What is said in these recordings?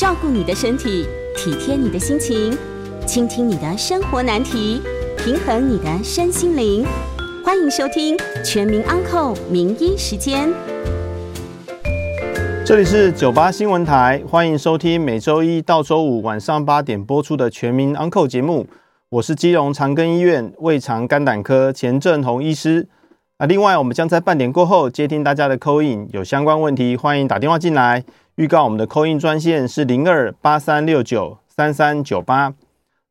照顾你的身体，体贴你的心情，倾听你的生活难题，平衡你的身心灵。欢迎收听《全民安扣名医时间》。这里是九八新闻台，欢迎收听每周一到周五晚上八点播出的《全民安扣》节目。我是基隆长庚医院胃肠肝胆科钱正宏医师。啊另外，我们将在半点过后接听大家的 call in，有相关问题欢迎打电话进来。预告我们的扣印专线是零二八三六九三三九八。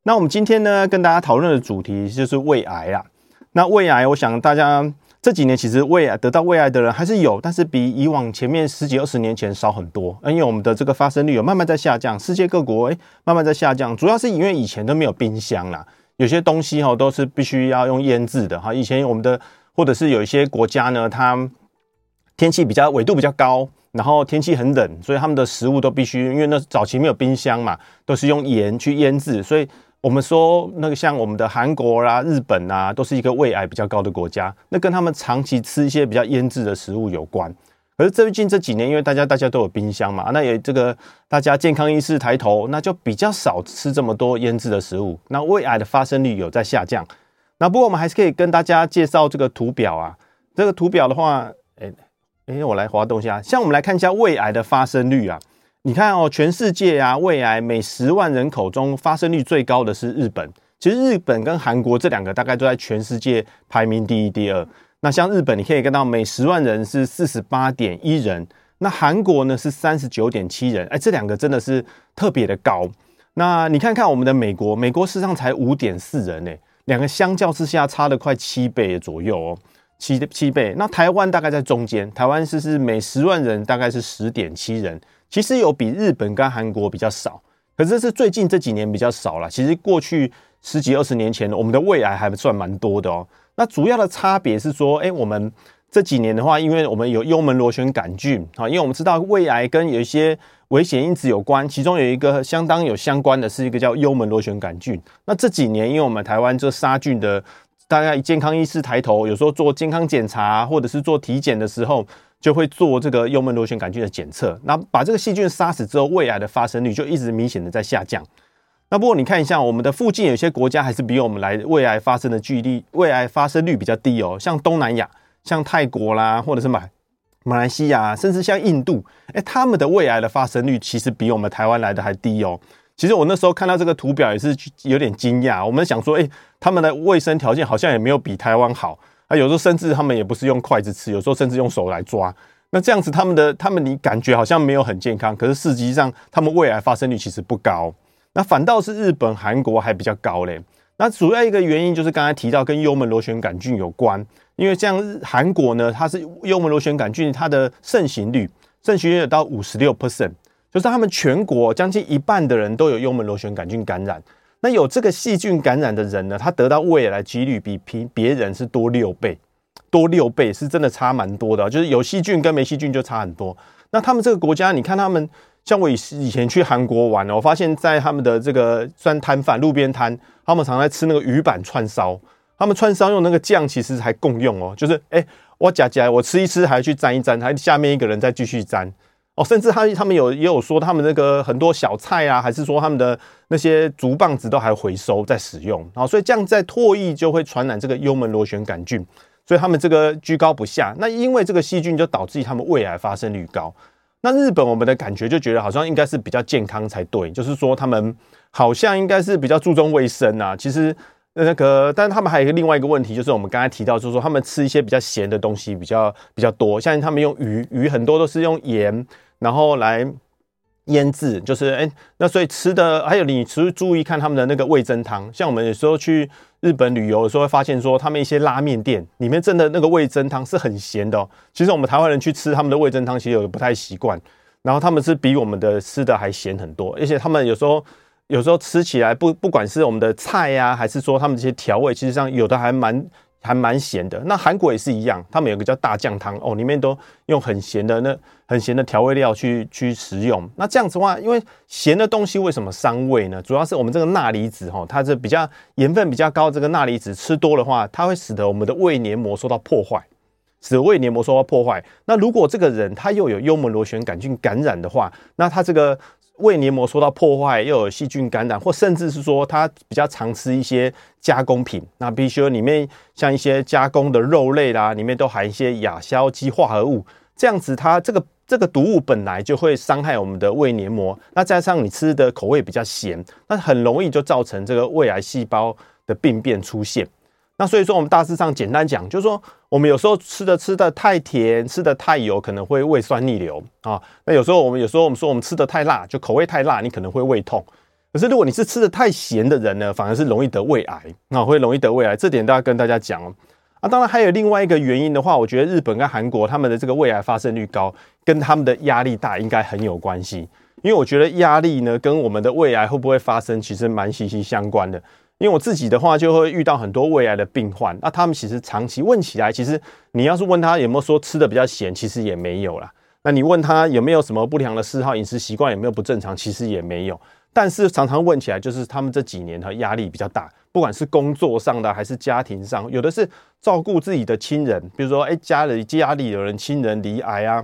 那我们今天呢，跟大家讨论的主题就是胃癌啊。那胃癌，我想大家这几年其实胃癌得到胃癌的人还是有，但是比以往前面十几二十年前少很多。因为我们的这个发生率有慢慢在下降，世界各国诶慢慢在下降，主要是因为以前都没有冰箱啦，有些东西哈都是必须要用腌制的哈。以前我们的。或者是有一些国家呢，它天气比较纬度比较高，然后天气很冷，所以他们的食物都必须，因为那早期没有冰箱嘛，都是用盐去腌制。所以我们说那个像我们的韩国啦、日本啊，都是一个胃癌比较高的国家，那跟他们长期吃一些比较腌制的食物有关。可是最近这几年，因为大家大家都有冰箱嘛，那也这个大家健康意识抬头，那就比较少吃这么多腌制的食物，那胃癌的发生率有在下降。那不过我们还是可以跟大家介绍这个图表啊。这个图表的话，哎，我来滑动一下。像我们来看一下胃癌的发生率啊。你看哦，全世界啊，胃癌每十万人口中发生率最高的是日本。其实日本跟韩国这两个大概都在全世界排名第一、第二。那像日本，你可以看到每十万人是四十八点一人。那韩国呢是三十九点七人。哎，这两个真的是特别的高。那你看看我们的美国，美国事实上才五点四人呢。两个相较之下差了快七倍左右哦，七七倍。那台湾大概在中间，台湾是是每十万人大概是十点七人，其实有比日本跟韩国比较少，可是这是最近这几年比较少了。其实过去十几二十年前，我们的胃癌还算蛮多的哦。那主要的差别是说，哎，我们这几年的话，因为我们有幽门螺旋杆菌啊，因为我们知道胃癌跟有一些。危险因子有关，其中有一个相当有相关的是一个叫幽门螺旋杆菌。那这几年，因为我们台湾这杀菌的，大家健康意识抬头，有时候做健康检查或者是做体检的时候，就会做这个幽门螺旋杆菌的检测。那把这个细菌杀死之后，胃癌的发生率就一直明显的在下降。那不过你看一下，我们的附近有些国家还是比我们来胃癌发生的距离，胃癌发生率比较低哦，像东南亚，像泰国啦，或者是马。马来西亚，甚至像印度，哎，他们的胃癌的发生率其实比我们台湾来的还低哦。其实我那时候看到这个图表也是有点惊讶。我们想说，哎，他们的卫生条件好像也没有比台湾好啊。有时候甚至他们也不是用筷子吃，有时候甚至用手来抓。那这样子，他们的他们你感觉好像没有很健康，可是实际上他们胃癌发生率其实不高。那反倒是日本、韩国还比较高嘞。那主要一个原因就是刚才提到跟幽门螺旋杆菌有关。因为像韩国呢，它是幽门螺旋杆菌，它的盛行率盛行率有到五十六 percent，就是他们全国将近一半的人都有幽门螺旋杆菌感染。那有这个细菌感染的人呢，他得到胃癌几率比平别人是多六倍，多六倍是真的差蛮多的，就是有细菌跟没细菌就差很多。那他们这个国家，你看他们，像我以以前去韩国玩，我发现在他们的这个算摊贩路边摊，他们常在吃那个鱼板串烧。他们串烧用那个酱其实还共用哦，就是哎，我夹起来我吃一吃，还去沾一沾，还下面一个人再继续沾哦。甚至他他们有也有说，他们那个很多小菜啊，还是说他们的那些竹棒子都还回收在使用啊。所以这样在唾液就会传染这个幽门螺旋杆菌，所以他们这个居高不下。那因为这个细菌就导致他们胃癌发生率高。那日本我们的感觉就觉得好像应该是比较健康才对，就是说他们好像应该是比较注重卫生啊。其实。那个，但他们还有一个另外一个问题，就是我们刚才提到，就是说他们吃一些比较咸的东西比较比较多，像他们用鱼，鱼很多都是用盐，然后来腌制，就是哎、那所以吃的还有你其实注意看他们的那个味噌汤，像我们有时候去日本旅游的时候会发现说，他们一些拉面店里面真的那个味噌汤是很咸的。其实我们台湾人去吃他们的味噌汤，其实有不太习惯，然后他们是比我们的吃的还咸很多，而且他们有时候。有时候吃起来不不管是我们的菜呀、啊，还是说他们这些调味，其实上有的还蛮还蛮咸的。那韩国也是一样，他们有个叫大酱汤哦，里面都用很咸的那很咸的调味料去去食用。那这样子的话，因为咸的东西为什么伤胃呢？主要是我们这个钠离子哈，它是比较盐分比较高，这个钠离子吃多的话，它会使得我们的胃黏膜受到破坏，使胃黏膜受到破坏。那如果这个人他又有幽门螺旋杆菌感染的话，那他这个。胃黏膜受到破坏，又有细菌感染，或甚至是说他比较常吃一些加工品，那必须里面像一些加工的肉类啦，里面都含一些亚硝基化合物，这样子它这个这个毒物本来就会伤害我们的胃黏膜，那加上你吃的口味比较咸，那很容易就造成这个胃癌细胞的病变出现。那所以说，我们大致上简单讲，就是说，我们有时候吃的吃的太甜，吃的太油，可能会胃酸逆流啊。那有时候我们有时候我们说我们吃的太辣，就口味太辣，你可能会胃痛。可是如果你是吃的太咸的人呢，反而是容易得胃癌，那会容易得胃癌。这点都要跟大家讲哦啊。当然还有另外一个原因的话，我觉得日本跟韩国他们的这个胃癌发生率高，跟他们的压力大应该很有关系。因为我觉得压力呢，跟我们的胃癌会不会发生，其实蛮息息相关的。因为我自己的话，就会遇到很多胃癌的病患，那他们其实长期问起来，其实你要是问他有没有说吃的比较咸，其实也没有啦。那你问他有没有什么不良的嗜好、饮食习惯有没有不正常，其实也没有。但是常常问起来，就是他们这几年的压力比较大，不管是工作上的还是家庭上，有的是照顾自己的亲人，比如说哎家里家里有人亲人罹癌啊，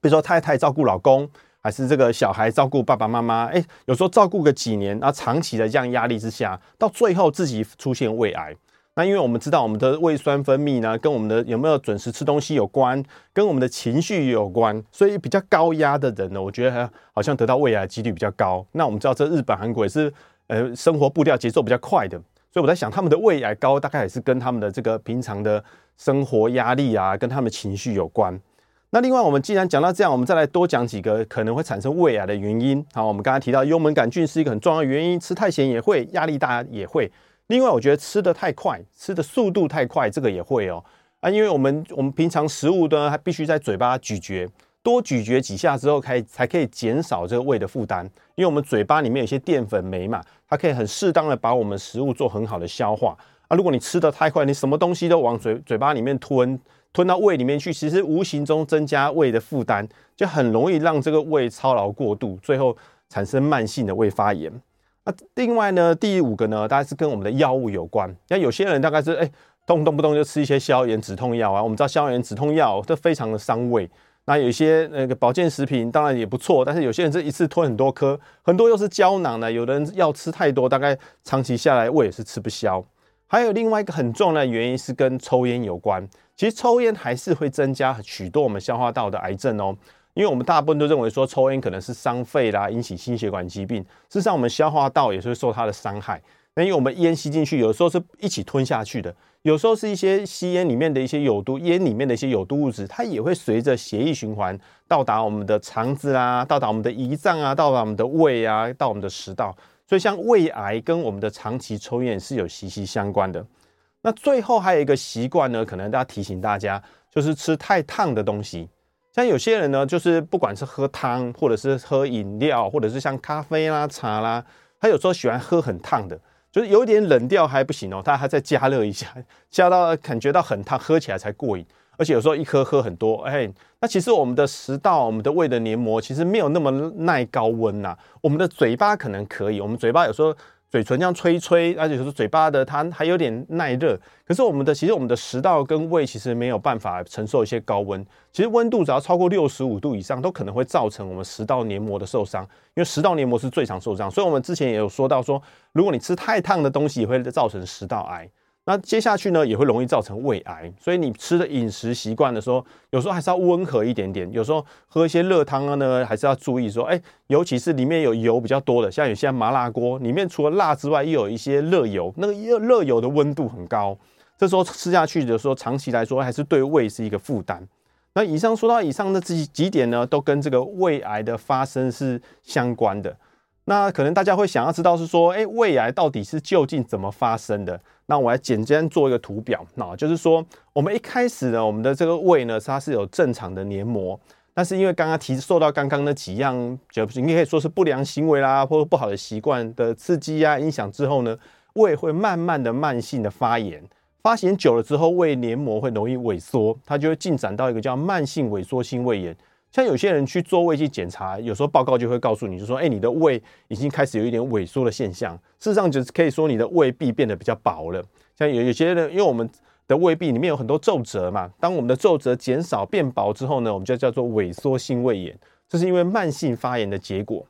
比如说太太照顾老公。还是这个小孩照顾爸爸妈妈，哎，有时候照顾个几年，然后长期的这样压力之下，到最后自己出现胃癌。那因为我们知道我们的胃酸分泌呢，跟我们的有没有准时吃东西有关，跟我们的情绪有关，所以比较高压的人呢，我觉得好像得到胃癌几率比较高。那我们知道这日本、韩国也是，呃，生活步调节奏比较快的，所以我在想他们的胃癌高，大概也是跟他们的这个平常的生活压力啊，跟他们情绪有关。那另外，我们既然讲到这样，我们再来多讲几个可能会产生胃癌的原因。好，我们刚才提到幽门杆菌是一个很重要的原因，吃太咸也会，压力大也会。另外，我觉得吃得太快，吃的速度太快，这个也会哦。啊，因为我们我们平常食物呢，还必须在嘴巴咀嚼，多咀嚼几下之后，可以才可以减少这个胃的负担。因为我们嘴巴里面有些淀粉酶嘛，它可以很适当的把我们食物做很好的消化。啊，如果你吃得太快，你什么东西都往嘴嘴巴里面吞。吞到胃里面去，其实无形中增加胃的负担，就很容易让这个胃操劳过度，最后产生慢性的胃发炎。那另外呢，第五个呢，大概是跟我们的药物有关。那有些人大概是哎，动动不动就吃一些消炎止痛药啊。我们知道消炎止痛药这非常的伤胃。那有一些那个保健食品当然也不错，但是有些人这一次吞很多颗，很多又是胶囊的，有的人药吃太多，大概长期下来胃也是吃不消。还有另外一个很重要的原因是跟抽烟有关。其实抽烟还是会增加许多我们消化道的癌症哦，因为我们大部分都认为说抽烟可能是伤肺啦，引起心血管疾病。事实上，我们消化道也是会受它的伤害。那因为我们烟吸进去，有时候是一起吞下去的，有时候是一些吸烟里面的一些有毒烟里面的一些有毒物质，它也会随着血液循环到达我们的肠子啊，到达我们的胰脏啊，到达我们的胃啊，到我们的食道。所以，像胃癌跟我们的长期抽烟是有息息相关的。那最后还有一个习惯呢，可能大家提醒大家，就是吃太烫的东西。像有些人呢，就是不管是喝汤，或者是喝饮料，或者是像咖啡啦、茶啦，他有时候喜欢喝很烫的，就是有点冷掉还不行哦，他还再加热一下，加到感觉到很烫，喝起来才过瘾。而且有时候一颗喝很多，哎，那其实我们的食道、我们的胃的黏膜其实没有那么耐高温呐。我们的嘴巴可能可以，我们嘴巴有时候。嘴唇这样吹吹，而且有时候嘴巴的它还有点耐热。可是我们的其实我们的食道跟胃其实没有办法承受一些高温。其实温度只要超过六十五度以上，都可能会造成我们食道黏膜的受伤。因为食道黏膜是最常受伤，所以我们之前也有说到说，如果你吃太烫的东西，也会造成食道癌。那接下去呢，也会容易造成胃癌，所以你吃的饮食习惯的时候，有时候还是要温和一点点。有时候喝一些热汤啊呢，还是要注意说，哎，尤其是里面有油比较多的，像有些麻辣锅，里面除了辣之外，又有一些热油，那个热热油的温度很高，这时候吃下去的时候，长期来说还是对胃是一个负担。那以上说到以上的这几几点呢，都跟这个胃癌的发生是相关的。那可能大家会想要知道是说，哎，胃癌到底是究竟怎么发生的？那我来简单做一个图表，那就是说，我们一开始呢，我们的这个胃呢，它是有正常的黏膜，但是因为刚刚提受到刚刚那几样，就应该可以说是不良行为啦，或者不好的习惯的刺激啊、影响之后呢，胃会慢慢的慢性的发炎，发炎久了之后，胃黏膜会容易萎缩，它就会进展到一个叫慢性萎缩性胃炎。像有些人去做胃镜检查，有时候报告就会告诉你，就说，哎，你的胃已经开始有一点萎缩的现象。事实上，就是可以说你的胃壁变得比较薄了。像有有些人，因为我们的胃壁里面有很多皱褶嘛，当我们的皱褶减少变薄之后呢，我们就叫做萎缩性胃炎，这是因为慢性发炎的结果。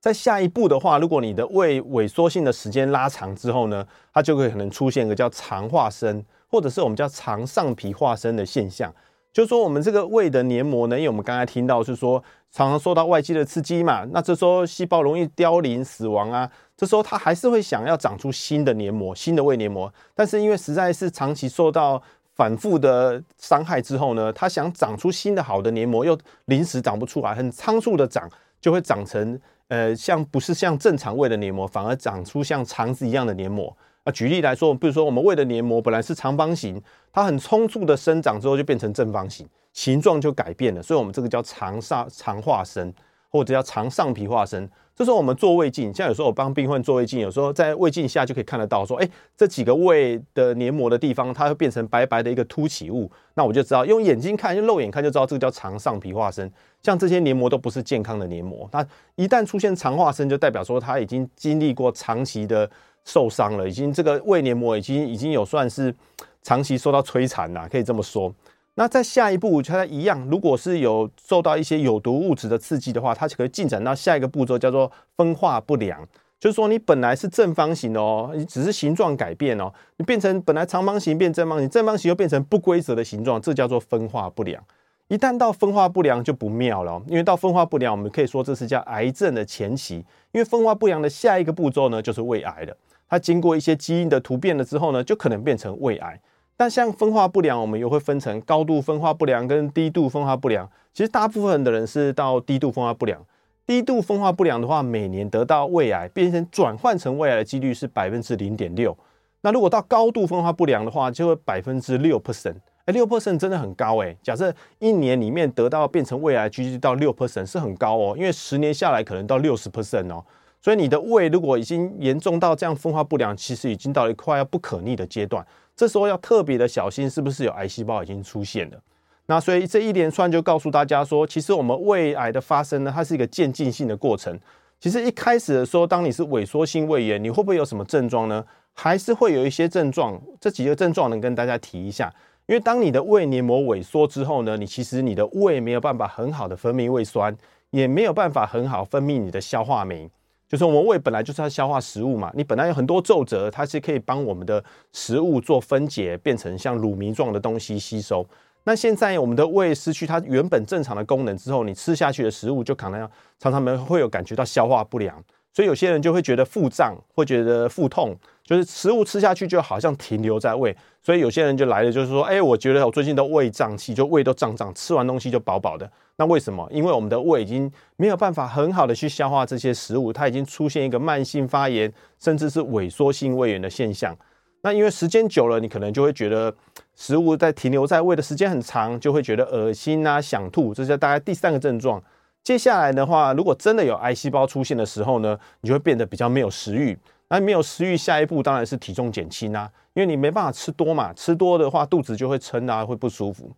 在下一步的话，如果你的胃萎缩性的时间拉长之后呢，它就会可能出现一个叫肠化生，或者是我们叫肠上皮化生的现象。就是说，我们这个胃的黏膜呢，因为我们刚才听到是说，常常受到外界的刺激嘛，那这时候细胞容易凋零死亡啊，这时候它还是会想要长出新的黏膜，新的胃黏膜。但是因为实在是长期受到反复的伤害之后呢，它想长出新的好的黏膜，又临时长不出来，很仓促的长，就会长成。呃，像不是像正常胃的黏膜，反而长出像肠子一样的黏膜。啊，举例来说，比如说我们胃的黏膜本来是长方形，它很匆促的生长之后就变成正方形，形状就改变了。所以我们这个叫肠上肠化生，或者叫肠上皮化生。这时候我们做胃镜，像有时候我帮病患做胃镜，有时候在胃镜下就可以看得到，说，哎，这几个胃的黏膜的地方，它会变成白白的一个凸起物，那我就知道，用眼睛看，用肉眼看就知道，这个叫肠上皮化生。像这些黏膜都不是健康的黏膜，那一旦出现肠化生，就代表说它已经经历过长期的受伤了，已经这个胃黏膜已经已经有算是长期受到摧残了，可以这么说。那在下一步，它一样，如果是有受到一些有毒物质的刺激的话，它就可以进展到下一个步骤，叫做分化不良。就是说，你本来是正方形哦，你只是形状改变哦，你变成本来长方形变正方形，正方形又变成不规则的形状，这叫做分化不良。一旦到分化不良就不妙了，因为到分化不良，我们可以说这是叫癌症的前期。因为分化不良的下一个步骤呢，就是胃癌了。它经过一些基因的突变了之后呢，就可能变成胃癌。但像分化不良，我们又会分成高度分化不良跟低度分化不良。其实大部分的人是到低度分化不良。低度分化不良的话，每年得到胃癌变成转换成胃癌的几率是百分之零点六。那如果到高度分化不良的话，就会百分之六 percent。哎，六 percent 真的很高哎。假设一年里面得到变成胃癌几率到六 percent 是很高哦，因为十年下来可能到六十 percent 哦。所以你的胃如果已经严重到这样分化不良，其实已经到了快要不可逆的阶段。这时候要特别的小心，是不是有癌细胞已经出现了？那所以这一连串就告诉大家说，其实我们胃癌的发生呢，它是一个渐进性的过程。其实一开始的时候，当你是萎缩性胃炎，你会不会有什么症状呢？还是会有一些症状？这几个症状能跟大家提一下。因为当你的胃黏膜萎缩之后呢，你其实你的胃没有办法很好的分泌胃酸，也没有办法很好分泌你的消化酶。就是我们胃本来就是要消化食物嘛，你本来有很多皱褶，它是可以帮我们的食物做分解，变成像乳糜状的东西吸收。那现在我们的胃失去它原本正常的功能之后，你吃下去的食物就可能常常们会有感觉到消化不良，所以有些人就会觉得腹胀，会觉得腹痛。就是食物吃下去就好像停留在胃，所以有些人就来了，就是说，哎，我觉得我最近都胃胀气，就胃都胀胀，吃完东西就饱饱的。那为什么？因为我们的胃已经没有办法很好的去消化这些食物，它已经出现一个慢性发炎，甚至是萎缩性胃炎的现象。那因为时间久了，你可能就会觉得食物在停留在胃的时间很长，就会觉得恶心啊、想吐，这是大概第三个症状。接下来的话，如果真的有癌细胞出现的时候呢，你就会变得比较没有食欲。那没有食欲，下一步当然是体重减轻啊，因为你没办法吃多嘛，吃多的话肚子就会撑啊，会不舒服。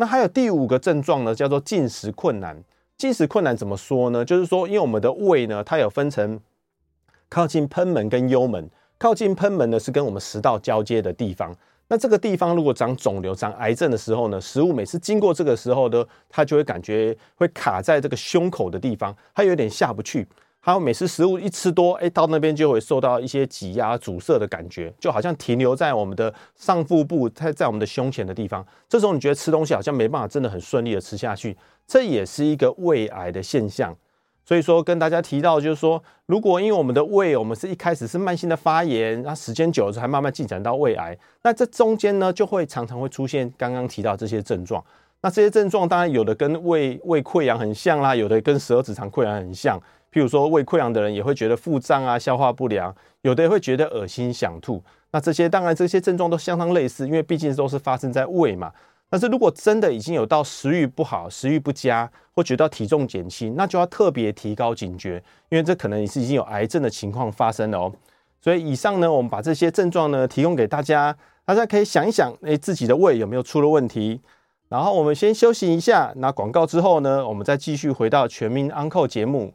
那还有第五个症状呢，叫做进食困难。进食困难怎么说呢？就是说，因为我们的胃呢，它有分成靠近賁门跟幽门。靠近賁门呢，是跟我们食道交接的地方。那这个地方如果长肿瘤、长癌症的时候呢，食物每次经过这个时候呢，它就会感觉会卡在这个胸口的地方，它有点下不去。还有每次食物一吃多，哎，到那边就会受到一些挤压、阻塞的感觉，就好像停留在我们的上腹部，在在我们的胸前的地方。这时候你觉得吃东西好像没办法，真的很顺利的吃下去，这也是一个胃癌的现象。所以说跟大家提到，就是说，如果因为我们的胃，我们是一开始是慢性的发炎，那时间久了之后慢慢进展到胃癌，那这中间呢，就会常常会出现刚刚提到这些症状。那这些症状当然有的跟胃胃溃疡很像啦，有的跟十二指肠溃疡很像。譬如说胃溃疡的人也会觉得腹胀啊、消化不良，有的也会觉得恶心、想吐。那这些当然这些症状都相当类似，因为毕竟都是发生在胃嘛。但是如果真的已经有到食欲不好、食欲不佳，或觉得体重减轻，那就要特别提高警觉，因为这可能也是已经有癌症的情况发生了哦。所以以上呢，我们把这些症状呢提供给大家，大家可以想一想，诶，自己的胃有没有出了问题？然后我们先休息一下，那广告之后呢，我们再继续回到全民安扣节目。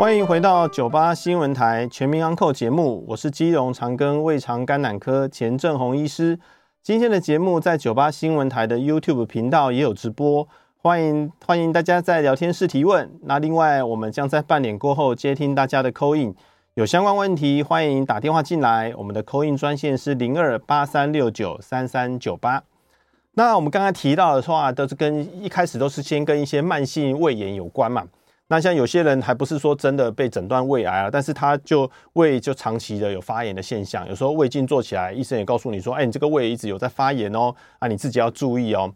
欢迎回到九八新闻台全民安扣节目，我是基隆长庚胃肠肝胆科钱正宏医师。今天的节目在九八新闻台的 YouTube 频道也有直播，欢迎欢迎大家在聊天室提问。那另外，我们将在半点过后接听大家的 call in，有相关问题欢迎打电话进来。我们的 call in 专线是零二八三六九三三九八。那我们刚才提到的话，都是跟一开始都是先跟一些慢性胃炎有关嘛。那像有些人还不是说真的被诊断胃癌啊，但是他就胃就长期的有发炎的现象，有时候胃镜做起来，医生也告诉你说，哎，你这个胃一直有在发炎哦，啊，你自己要注意哦。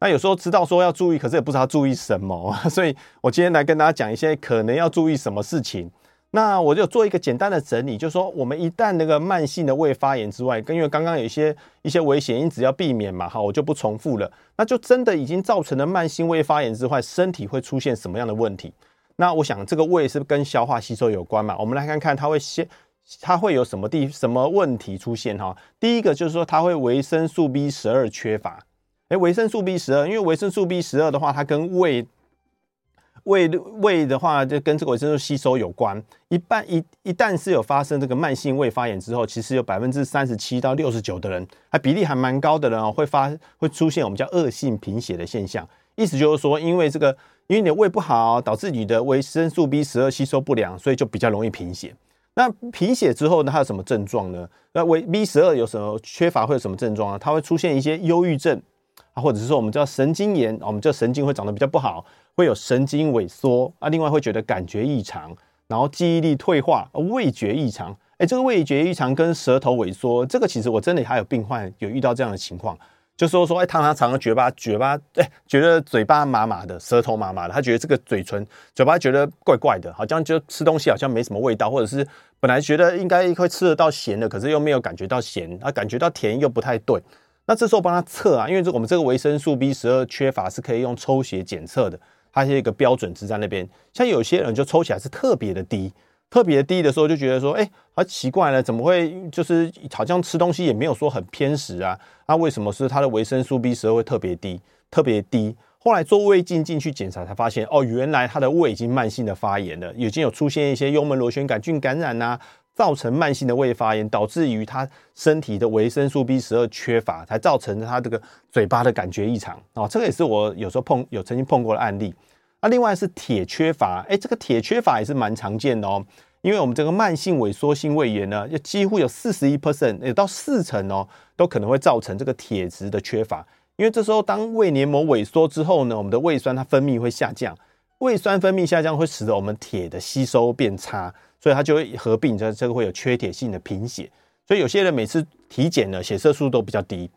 那有时候知道说要注意，可是也不知道注意什么，所以我今天来跟大家讲一些可能要注意什么事情。那我就做一个简单的整理，就是说我们一旦那个慢性的胃发炎之外，跟因为刚刚有一些一些危险因子要避免嘛，哈，我就不重复了。那就真的已经造成了慢性胃发炎之外，身体会出现什么样的问题？那我想这个胃是不是跟消化吸收有关嘛？我们来看看它会先，它会有什么地什么问题出现哈？第一个就是说它会维生素 B 十二缺乏。哎，维生素 B 十二，因为维生素 B 十二的话，它跟胃胃胃的话就跟这个维生素吸收有关。一般一一旦是有发生这个慢性胃发炎之后，其实有百分之三十七到六十九的人，还比例还蛮高的人哦，会发会出现我们叫恶性贫血的现象。意思就是说，因为这个。因为你的胃不好，导致你的维生素 B 十二吸收不良，所以就比较容易贫血。那贫血之后呢，它有什么症状呢？那维 B 十二有什么缺乏会有什么症状啊？它会出现一些忧郁症啊，或者是说我们叫神经炎，我们叫神经会长得比较不好，会有神经萎缩啊。另外会觉得感觉异常，然后记忆力退化，味觉异常。哎，这个味觉异常跟舌头萎缩，这个其实我真的还有病患有遇到这样的情况。就说说，哎，常常常常觉得嘴巴，哎，觉得嘴巴麻麻的，舌头麻麻的，他觉得这个嘴唇、嘴巴觉得怪怪的，好像就吃东西好像没什么味道，或者是本来觉得应该会吃得到咸的，可是又没有感觉到咸，啊，感觉到甜又不太对。那这时候帮他测啊，因为这我们这个维生素 B 十二缺乏是可以用抽血检测的，它是一个标准值在那边。像有些人就抽起来是特别的低。特别低的时候就觉得说，哎、好奇怪了，怎么会就是好像吃东西也没有说很偏食啊？那、啊、为什么是它的维生素 B 十二会特别低，特别低？后来做胃镜进去检查才发现，哦，原来他的胃已经慢性的发炎了，已经有出现一些幽门螺旋杆菌感染啊，造成慢性的胃发炎，导致于他身体的维生素 B 十二缺乏，才造成他这个嘴巴的感觉异常哦。这个也是我有时候碰有曾经碰过的案例。那另外是铁缺乏，哎，这个铁缺乏也是蛮常见的哦，因为我们这个慢性萎缩性胃炎呢，就几乎有四十一 percent，有到四成哦，都可能会造成这个铁质的缺乏。因为这时候当胃黏膜萎缩之后呢，我们的胃酸它分泌会下降，胃酸分泌下降会使得我们铁的吸收变差，所以它就会合并，这这个会有缺铁性的贫血。所以有些人每次体检呢，血色素都比较低。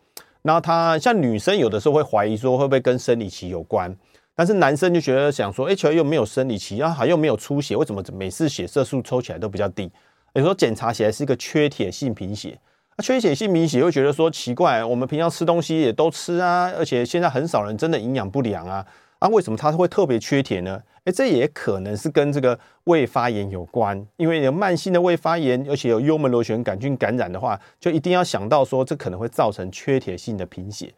然后他像女生有的时候会怀疑说会不会跟生理期有关。但是男生就觉得想说，哎，球又没有生理期，然后又没有出血，为什么每次血色素抽起来都比较低？有时候检查起来是一个缺铁性贫血。那缺铁性贫血又觉得说奇怪，我们平常吃东西也都吃啊，而且现在很少人真的营养不良啊，啊，为什么他会特别缺铁呢？哎，这也可能是跟这个胃发炎有关，因为有慢性的胃发炎，而且有幽门螺旋杆菌感染的话，就一定要想到说这可能会造成缺铁性的贫血。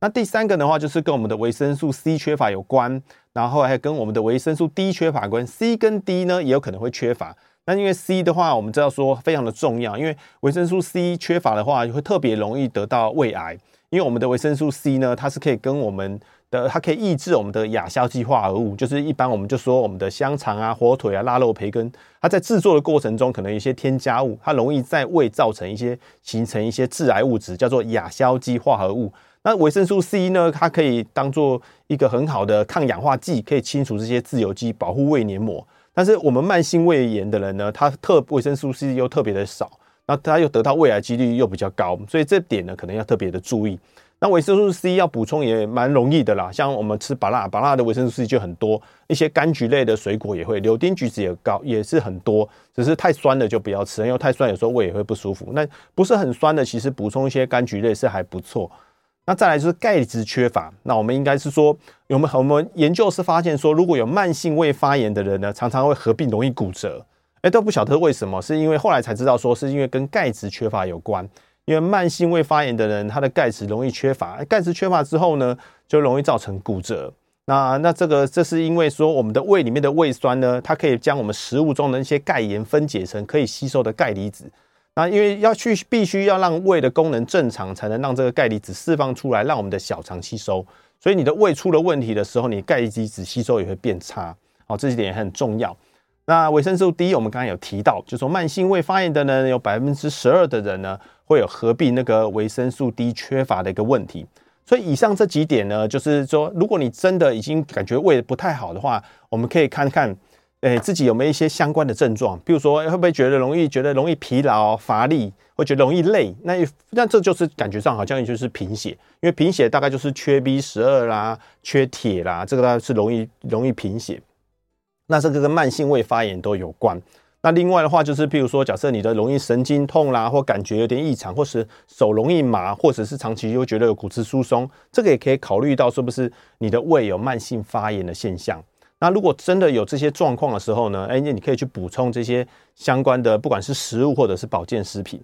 那第三个的话，就是跟我们的维生素 C 缺乏有关，然后还跟我们的维生素 D 缺乏关。C 跟 D 呢，也有可能会缺乏。那因为 C 的话，我们知道说非常的重要，因为维生素 C 缺乏的话，会特别容易得到胃癌。因为我们的维生素 C 呢，它是可以跟我们的，它可以抑制我们的亚硝基化合物，就是一般我们就说我们的香肠啊、火腿啊、腊肉、培根，它在制作的过程中可能有一些添加物，它容易在胃造成一些形成一些致癌物质，叫做亚硝基化合物。那维生素 C 呢？它可以当做一个很好的抗氧化剂，可以清除这些自由基，保护胃黏膜。但是我们慢性胃炎的人呢，他特维生素 C 又特别的少，那他又得到胃癌几率又比较高，所以这点呢可能要特别的注意。那维生素 C 要补充也蛮容易的啦，像我们吃芭辣，芭辣的维生素 C 就很多，一些柑橘类的水果也会，柳丁、橘子也高，也是很多。只是太酸的就不要吃，因为太酸有时候胃也会不舒服。那不是很酸的，其实补充一些柑橘类是还不错。那再来就是钙质缺乏，那我们应该是说，我们我们研究是发现说，如果有慢性胃发炎的人呢，常常会合并容易骨折，哎，都不晓得为什么，是因为后来才知道说，是因为跟钙质缺乏有关，因为慢性胃发炎的人，他的钙质容易缺乏，钙质缺乏之后呢，就容易造成骨折。那那这个这是因为说，我们的胃里面的胃酸呢，它可以将我们食物中的一些钙盐分解成可以吸收的钙离子。那因为要去必须要让胃的功能正常，才能让这个钙离子释放出来，让我们的小肠吸收。所以你的胃出了问题的时候，你钙离子吸收也会变差。好，这几点也很重要。那维生素 D，我们刚才有提到，就说慢性胃发炎的呢，有百分之十二的人呢，会有合并那个维生素 D 缺乏的一个问题。所以以上这几点呢，就是说，如果你真的已经感觉胃不太好的话，我们可以看看，诶，自己有没有一些相关的症状，比如说会不会觉得容易觉得容易疲劳、乏力，会觉得容易累？那那这就是感觉上好像也就是贫血，因为贫血大概就是缺 B 十二啦、缺铁啦，这个大概是容易容易贫血。那这个跟慢性胃发炎都有关。那另外的话，就是譬如说，假设你的容易神经痛啦，或感觉有点异常，或是手容易麻，或者是长期又觉得有骨质疏松，这个也可以考虑到是不是你的胃有慢性发炎的现象。那如果真的有这些状况的时候呢，哎，那你可以去补充这些相关的，不管是食物或者是保健食品。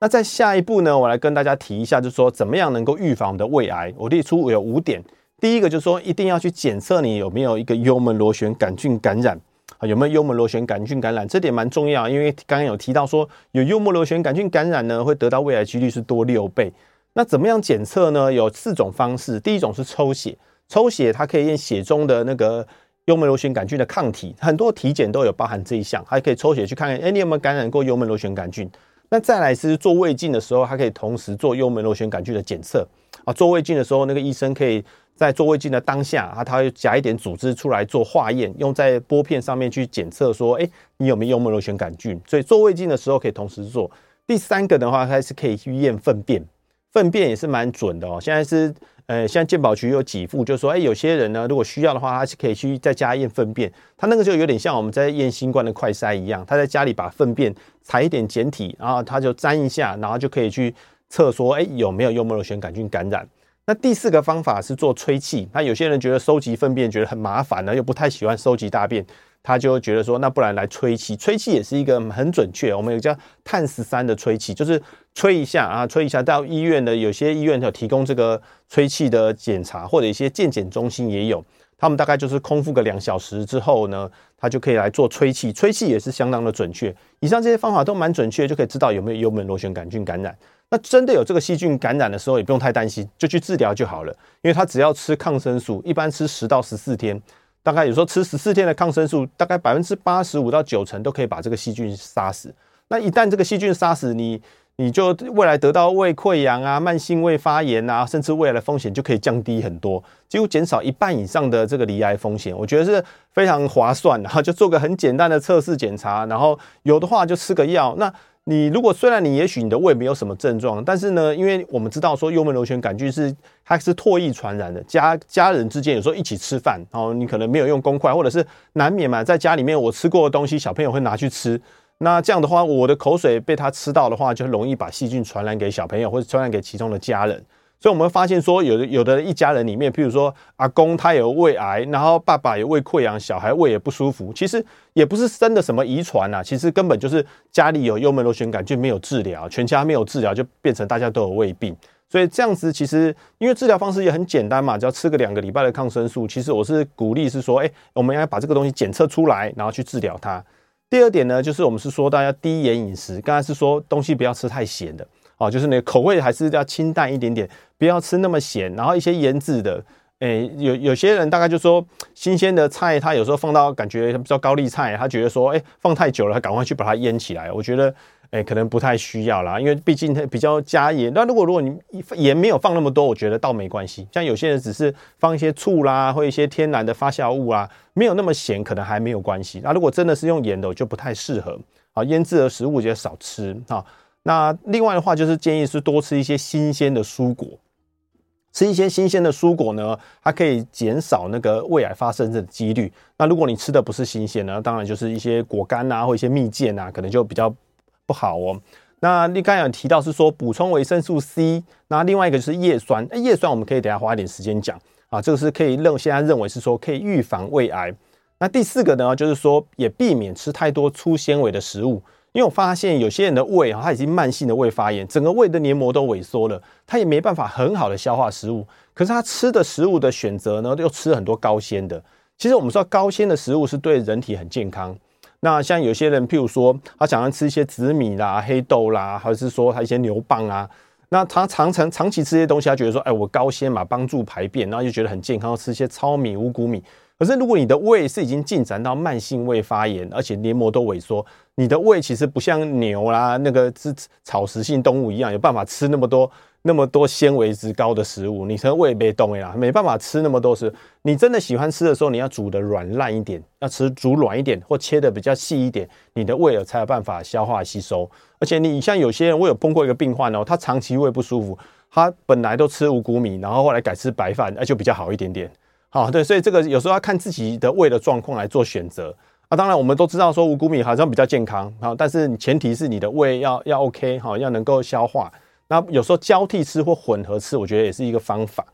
那在下一步呢，我来跟大家提一下，就是说怎么样能够预防的胃癌。我列出有五点。第一个就是说，一定要去检测你有没有一个幽门螺旋杆菌感染啊，有没有幽门螺旋杆菌感染，这点蛮重要，因为刚刚有提到说，有幽门螺旋杆菌感染呢，会得到胃癌几率是多六倍。那怎么样检测呢？有四种方式，第一种是抽血，抽血它可以验血中的那个幽门螺旋杆菌的抗体，很多体检都有包含这一项，还可以抽血去看看，哎，你有没有感染过幽门螺旋杆菌？那再来是做胃镜的时候，它可以同时做幽门螺旋杆菌的检测啊，做胃镜的时候，那个医生可以。在做胃镜的当下，啊他会夹一点组织出来做化验，用在玻片上面去检测，说，哎，你有没有幽门螺旋杆菌？所以做胃镜的时候可以同时做。第三个的话，它是可以去验粪便，粪便也是蛮准的哦。现在是，呃，现在健保局有给付，就是说，哎，有些人呢，如果需要的话，他是可以去在家验粪便。他那个就有点像我们在验新冠的快筛一样，他在家里把粪便采一点检体，然后他就沾一下，然后就可以去测说，哎，有没有幽门螺旋杆菌感染。那第四个方法是做吹气。那有些人觉得收集粪便觉得很麻烦呢，又不太喜欢收集大便，他就觉得说，那不然来吹气。吹气也是一个很准确。我们有叫碳十三的吹气，就是吹一下啊，吹一下。到医院的有些医院有提供这个吹气的检查，或者一些健检中心也有。他们大概就是空腹个两小时之后呢，他就可以来做吹气。吹气也是相当的准确。以上这些方法都蛮准确，就可以知道有没有幽门螺旋杆菌感染。那真的有这个细菌感染的时候，也不用太担心，就去治疗就好了。因为他只要吃抗生素，一般吃十到十四天，大概有时候吃十四天的抗生素，大概百分之八十五到九成都可以把这个细菌杀死。那一旦这个细菌杀死你，你就未来得到胃溃疡啊、慢性胃发炎啊，甚至未来的风险就可以降低很多，几乎减少一半以上的这个离癌风险。我觉得是非常划算的，然后就做个很简单的测试检查，然后有的话就吃个药。那你如果虽然你也许你的胃没有什么症状，但是呢，因为我们知道说幽门螺旋杆菌是它是唾液传染的，家家人之间有时候一起吃饭，然后你可能没有用公筷，或者是难免嘛，在家里面我吃过的东西，小朋友会拿去吃，那这样的话，我的口水被他吃到的话，就容易把细菌传染给小朋友，或者传染给其中的家人。所以我们会发现说，有的有的一家人里面，譬如说阿公他有胃癌，然后爸爸有胃溃疡，小孩胃也不舒服，其实也不是真的什么遗传呐，其实根本就是家里有幽门螺旋杆菌没有治疗，全家没有治疗，就变成大家都有胃病。所以这样子其实因为治疗方式也很简单嘛，只要吃个两个礼拜的抗生素。其实我是鼓励是说，哎，我们要把这个东西检测出来，然后去治疗它。第二点呢，就是我们是说大家低盐饮食，刚才是说东西不要吃太咸的。哦，就是那个口味还是要清淡一点点，不要吃那么咸。然后一些腌制的，诶、有有些人大概就说，新鲜的菜他有时候放到感觉比较高丽菜，他觉得说，诶、放太久了，他赶快去把它腌起来。我觉得，诶、可能不太需要啦，因为毕竟它比较加盐。那如果如果你盐没有放那么多，我觉得倒没关系。像有些人只是放一些醋啦，或一些天然的发酵物啊，没有那么咸，可能还没有关系。那如果真的是用盐的，我就不太适合。啊，腌制的食物就少吃哈。那另外的话，就是建议是多吃一些新鲜的蔬果，吃一些新鲜的蔬果呢，它可以减少那个胃癌发生的几率。那如果你吃的不是新鲜呢，当然就是一些果干啊，或一些蜜饯啊，可能就比较不好哦。那你刚才有提到是说补充维生素 C，那另外一个就是叶酸，那叶酸我们可以等下花一点时间讲啊，这个是可以认现在认为是说可以预防胃癌。那第四个呢，就是说也避免吃太多粗纤维的食物。因为我发现有些人的胃啊，他已经慢性的胃发炎，整个胃的黏膜都萎缩了，他也没办法很好的消化食物。可是他吃的食物的选择呢，又吃很多高纤的。其实我们说高纤的食物是对人体很健康。那像有些人，譬如说他想要吃一些紫米啦、黑豆啦，还是说他一些牛蒡啊，那他常常长期吃这些东西，他觉得说，哎，我高纤嘛，帮助排便，然后就觉得很健康，吃一些糙米、五谷米。可是如果你的胃是已经进展到慢性胃发炎，而且黏膜都萎缩，你的胃其实不像牛啦，那个是草食性动物一样，有办法吃那么多。那么多纤维值高的食物，你的胃没动呀，没办法吃那么多食。你真的喜欢吃的时候，你要煮的软烂一点，要吃煮软一点，或切的比较细一点，你的胃才有办法消化吸收。而且你像有些人，我有碰过一个病患哦，他长期胃不舒服，他本来都吃五谷米，然后后来改吃白饭，那就比较好一点点。好，对，所以这个有时候要看自己的胃的状况来做选择。啊，当然我们都知道说五谷米好像比较健康，好，但是前提是你的胃要要 OK，好，要能够消化。那有时候交替吃或混合吃，我觉得也是一个方法。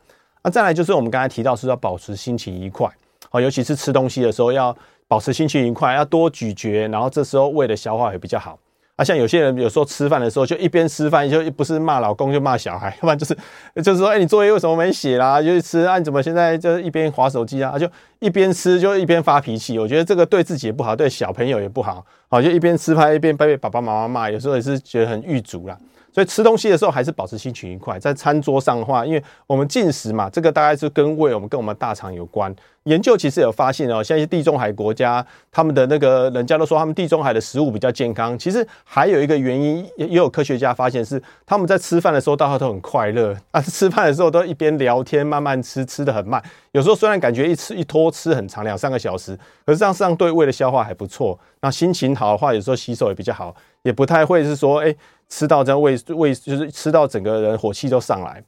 那再来就是我们刚才提到是要保持心情愉快，好，尤其是吃东西的时候要保持心情愉快，要多咀嚼，然后这时候胃的消化也比较好。啊，像有些人有时候吃饭的时候就一边吃饭就不是骂老公就骂小孩，要 不然就是就是说，哎，你作业为什么没写啦？就是吃啊，你怎么现在就一边划手机啊？就一边吃就一边发脾气，我觉得这个对自己也不好，对小朋友也不好。好，就一边吃饭一边被爸爸妈妈骂，有时候也是觉得很郁卒啦。所以吃东西的时候还是保持心情愉快。在餐桌上的话，因为我们进食嘛，这个大概是跟胃，我们跟我们大肠有关。研究其实有发现哦，像一些地中海国家，他们的那个人家都说他们地中海的食物比较健康。其实还有一个原因，也有科学家发现是他们在吃饭的时候大家都很快乐啊，吃饭的时候都一边聊天，慢慢吃，吃的很慢。有时候虽然感觉一吃一拖吃很长，两三个小时，可是这样上对胃的消化还不错。那心情好的话，有时候吸收也比较好，也不太会是说哎吃到这胃胃就是吃到整个人火气都上来。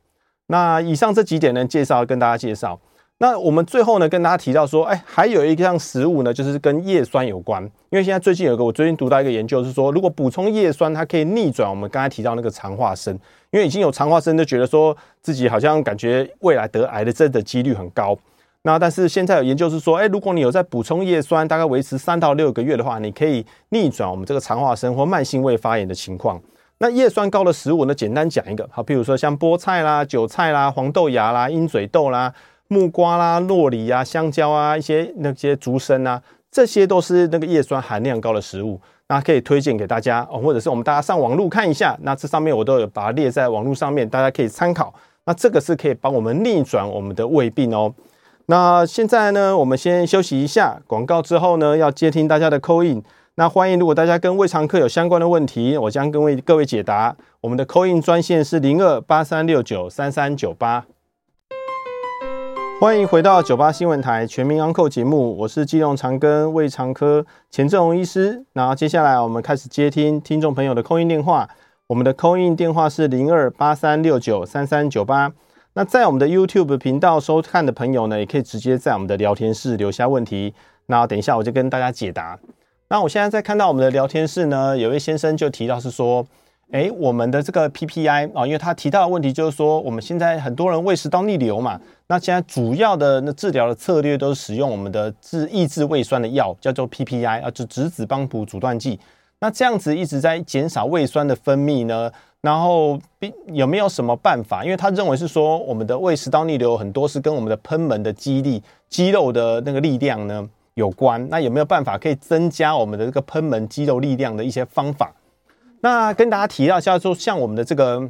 那以上这几点呢，介绍跟大家介绍。那我们最后呢，跟大家提到说，哎，还有一项食物呢，就是跟叶酸有关。因为现在最近有一个，我最近读到一个研究是说，如果补充叶酸，它可以逆转我们刚才提到那个肠化生。因为已经有肠化生，就觉得说自己好像感觉未来得癌的症的几率很高。那但是现在有研究是说，哎，如果你有在补充叶酸，大概维持三到六个月的话，你可以逆转我们这个肠化生或慢性胃发炎的情况。那叶酸高的食物呢，简单讲一个，好，譬如说像菠菜啦、韭菜啦、黄豆芽啦、鹰嘴豆啦。木瓜啦、酪梨啊、香蕉啊，一些那些竹笙啊，这些都是那个叶酸含量高的食物，那可以推荐给大家哦，或者是我们大家上网路看一下，那这上面我都有把它列在网络上面，大家可以参考。那这个是可以帮我们逆转我们的胃病哦。那现在呢，我们先休息一下，广告之后呢，要接听大家的 call in。那欢迎，如果大家跟胃肠科有相关的问题，我将跟为各位解答。我们的 call in 专线是零二八三六九三三九八。欢迎回到九八新闻台全民安 n 节目，我是基隆长庚胃肠科钱正荣医师。然后接下来我们开始接听听众朋友的扣印电话，我们的扣印电话是零二八三六九三三九八。那在我们的 YouTube 频道收看的朋友呢，也可以直接在我们的聊天室留下问题。那等一下我就跟大家解答。那我现在在看到我们的聊天室呢，有位先生就提到是说。哎，我们的这个 PPI 啊，因为他提到的问题就是说，我们现在很多人胃食道逆流嘛，那现在主要的那治疗的策略都是使用我们的治抑制胃酸的药，叫做 PPI 啊，就质子帮浦阻断剂。那这样子一直在减少胃酸的分泌呢，然后有没有什么办法？因为他认为是说，我们的胃食道逆流很多是跟我们的喷门的肌力、肌肉的那个力量呢有关。那有没有办法可以增加我们的这个喷门肌肉力量的一些方法？那跟大家提到一下，说像我们的这个，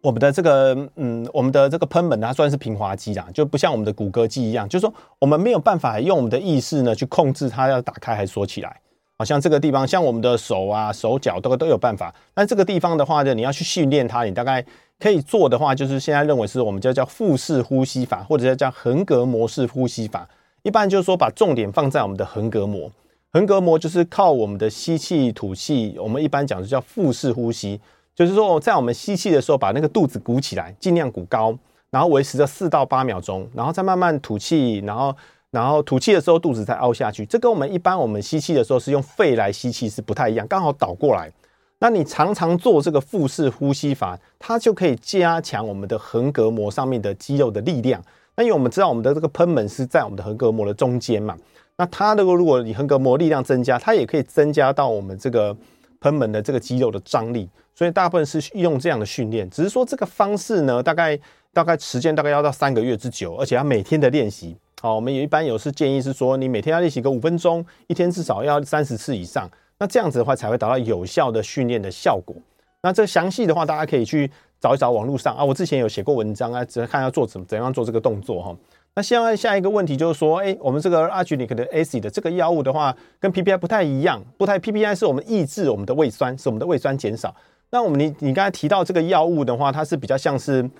我们的这个，嗯，我们的这个喷门它算是平滑肌啦，就不像我们的骨骼肌一样，就是说我们没有办法用我们的意识呢去控制它要打开还是锁起来。好像这个地方，像我们的手啊、手脚都都有办法。但这个地方的话呢，你要去训练它，你大概可以做的话，就是现在认为是我们叫叫腹式呼吸法，或者叫叫横膈膜式呼吸法。一般就是说把重点放在我们的横膈膜。横膈膜就是靠我们的吸气、吐气，我们一般讲的叫腹式呼吸，就是说在我们吸气的时候，把那个肚子鼓起来，尽量鼓高，然后维持着四到八秒钟，然后再慢慢吐气，然后然后吐气的时候肚子再凹下去。这跟我们一般我们吸气的时候是用肺来吸气是不太一样，刚好倒过来。那你常常做这个腹式呼吸法，它就可以加强我们的横膈膜上面的肌肉的力量。那因为我们知道我们的这个喷门是在我们的横膈膜的中间嘛。那它如果如果你横膈膜力量增加，它也可以增加到我们这个喷门的这个肌肉的张力，所以大部分是用这样的训练。只是说这个方式呢，大概大概时间大概要到三个月之久，而且要每天的练习。好，我们也一般有是建议是说，你每天要练习个五分钟，一天至少要三十次以上。那这样子的话才会达到有效的训练的效果。那这详细的话，大家可以去找一找网络上啊。我之前有写过文章啊，只看要做怎么怎样做这个动作哈。那现在下一个问题就是说，哎，我们这个 Argirex 的 AC 的这个药物的话，跟 PPI 不太一样，不太 PPI 是我们抑制我们的胃酸，使我们的胃酸减少。那我们你你刚才提到这个药物的话，它是比较像是，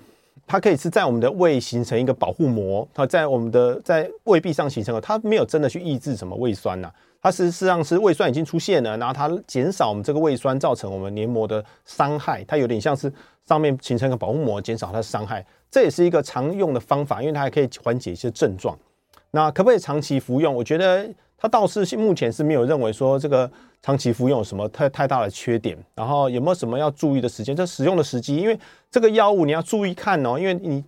它可以是在我们的胃形成一个保护膜，它在我们的在胃壁上形成了，它没有真的去抑制什么胃酸呐、它实际上是胃酸已经出现了，然后它减少我们这个胃酸造成我们黏膜的伤害，它有点像是上面形成一个保护膜，减少它的伤害，这也是一个常用的方法，因为它还可以缓解一些症状。那可不可以长期服用？我觉得。它倒是目前是没有认为说这个长期服用有什么太太大的缺点，然后有没有什么要注意的时间？这使用的时机，因为这个药物你要注意看哦，因为你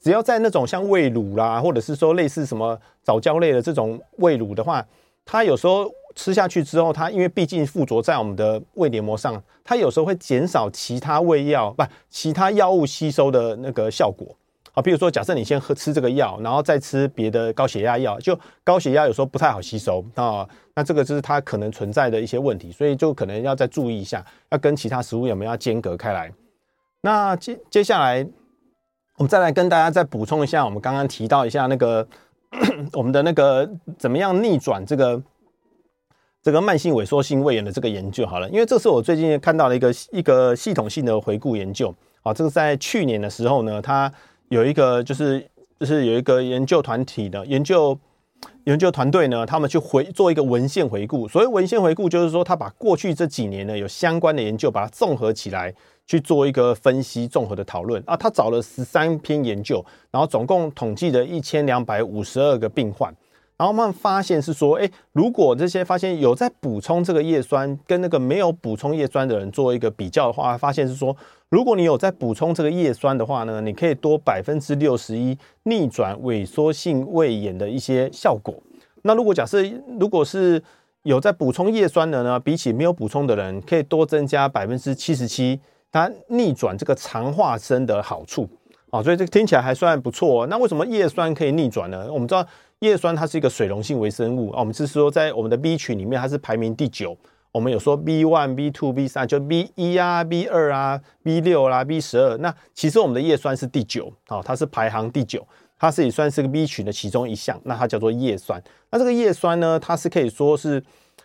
只要在那种像胃乳啦，或者是说类似什么早胶类的这种胃乳的话，它有时候吃下去之后，它因为毕竟附着在我们的胃黏膜上，它有时候会减少其他胃药不其他药物吸收的那个效果。好，比如说，假设你先喝吃这个药，然后再吃别的高血压药，就高血压有时候不太好吸收啊，那这个就是它可能存在的一些问题，所以就可能要再注意一下，要跟其他食物有没有要间隔开来。那接接下来，我们再来跟大家再补充一下，我们刚刚提到一下那个 我们的那个怎么样逆转这个这个慢性萎缩性胃炎的这个研究好了，因为这是我最近看到的一个一个系统性的回顾研究啊，这个在去年的时候呢，它。有一个就是就是有一个研究团体的研究研究团队呢，他们去回做一个文献回顾。所谓文献回顾，就是说他把过去这几年呢有相关的研究，把它综合起来去做一个分析、综合的讨论啊。他找了十三篇研究，然后总共统计了一千两百五十二个病患。然后他们发现是说，哎，如果这些发现有在补充这个叶酸，跟那个没有补充叶酸的人做一个比较的话，发现是说，如果你有在补充这个叶酸的话呢，你可以多百分之六十一逆转萎缩性胃炎的一些效果。那如果假设如果是有在补充叶酸的呢，比起没有补充的人，可以多增加百分之七十七，它逆转这个肠化生的好处啊，所以这个听起来还算不错。那为什么叶酸可以逆转呢？我们知道。叶酸它是一个水溶性微生物啊，我们是说在我们的 B 群里面它是排名第九。我们有说 B one、B two、B 三，就 B 一啊、B 二啊、B 六啦、B 十二。那其实我们的叶酸是第九啊，它是排行第九，它是也算是个 B 群的其中一项。那它叫做叶酸。那这个叶酸呢，它是可以说是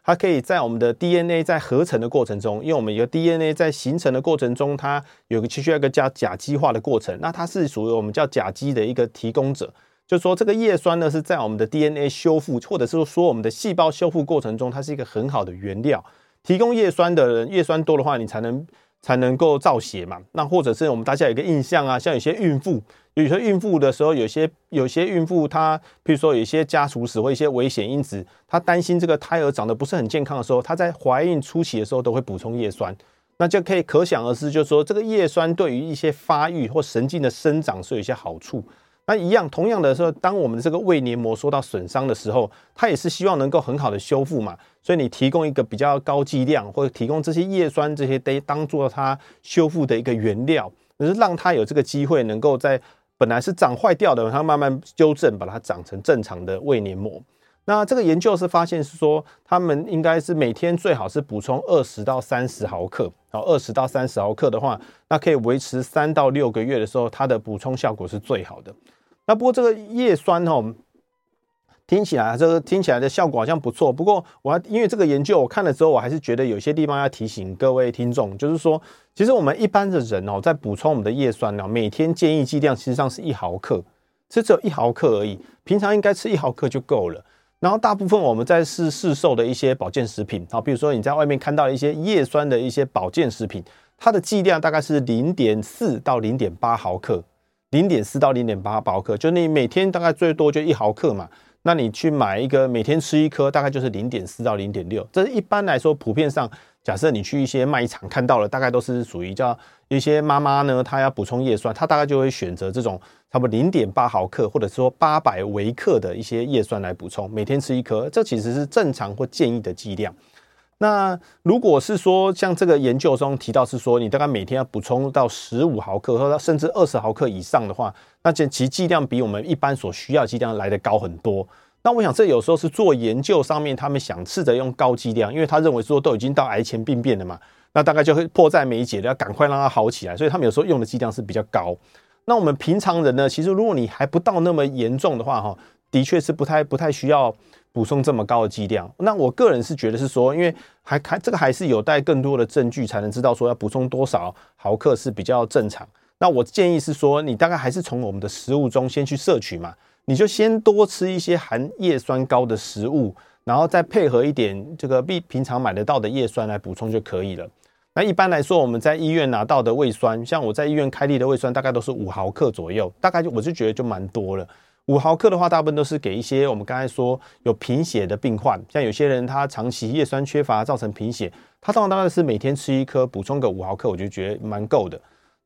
它可以在我们的 DNA 在合成的过程中，因为我们有个 DNA 在形成的过程中，它有个需要一个叫甲基化的过程。那它是属于我们叫甲基的一个提供者。就是说，这个叶酸呢，是在我们的 DNA 修复，或者是说我们的细胞修复过程中，它是一个很好的原料。提供叶酸的人，叶酸多的话，你才能才能够造血嘛。那或者是我们大家有一个印象啊，像有些孕妇，有些孕妇的时候，有些有些孕妇她，譬如说有些家族史或一些危险因子，她担心这个胎儿长得不是很健康的时候，她在怀孕初期的时候都会补充叶酸，那就可以可想而知，就是说这个叶酸对于一些发育或神经的生长是有一些好处。那一样，同样的时候，当我们这个胃黏膜受到损伤的时候，它也是希望能够很好的修复嘛。所以你提供一个比较高剂量，或者提供这些叶酸这些得当做它修复的一个原料，就是让它有这个机会能够在本来是长坏掉的，它慢慢纠正，把它长成正常的胃黏膜。那这个研究是发现是说，他们应该是每天最好是补充二十到三十毫克，好，二十到三十毫克的话，那可以维持三到六个月的时候，它的补充效果是最好的。那不过这个叶酸哦，听起来这个听起来的效果好像不错。不过我要因为这个研究我看了之后，我还是觉得有些地方要提醒各位听众，就是说，其实我们一般的人哦，在补充我们的叶酸呢，每天建议剂量其实上是一毫克，这只有一毫克而已。平常应该吃一毫克就够了。然后大部分我们在市市售的一些保健食品啊，比如说你在外面看到一些叶酸的一些保健食品，它的剂量大概是零点四到零点八毫克。零点四到零点八毫克，就你每天大概最多就一毫克嘛。那你去买一个，每天吃一颗，大概就是零点四到零点六。这一般来说，普遍上，假设你去一些卖场看到了，大概都是属于叫一些妈妈呢，她要补充叶酸，她大概就会选择这种差不多零点八毫克，或者说八百微克的一些叶酸来补充，每天吃一颗，这其实是正常或建议的剂量。那如果是说像这个研究中提到是说，你大概每天要补充到十五毫克，或者甚至二十毫克以上的话，那这其剂量比我们一般所需要剂量来得高很多。那我想这有时候是做研究上面，他们想试着用高剂量，因为他认为说都已经到癌前病变了嘛，那大概就会迫在眉睫的要赶快让它好起来，所以他们有时候用的剂量是比较高。那我们平常人呢，其实如果你还不到那么严重的话，哈，的确是不太不太需要补充这么高的剂量。那我个人是觉得是说，因为还还这个还是有待更多的证据才能知道说要补充多少毫克是比较正常。那我建议是说，你大概还是从我们的食物中先去摄取嘛，你就先多吃一些含叶酸高的食物，然后再配合一点这个比平常买得到的叶酸来补充就可以了。那一般来说，我们在医院拿到的胃酸，像我在医院开立的胃酸，大概都是五毫克左右，大概就我就觉得就蛮多了。五毫克的话，大部分都是给一些我们刚才说有贫血的病患，像有些人他长期叶酸缺乏造成贫血，他通常大概是每天吃一颗，补充个五毫克，我就觉得蛮够的。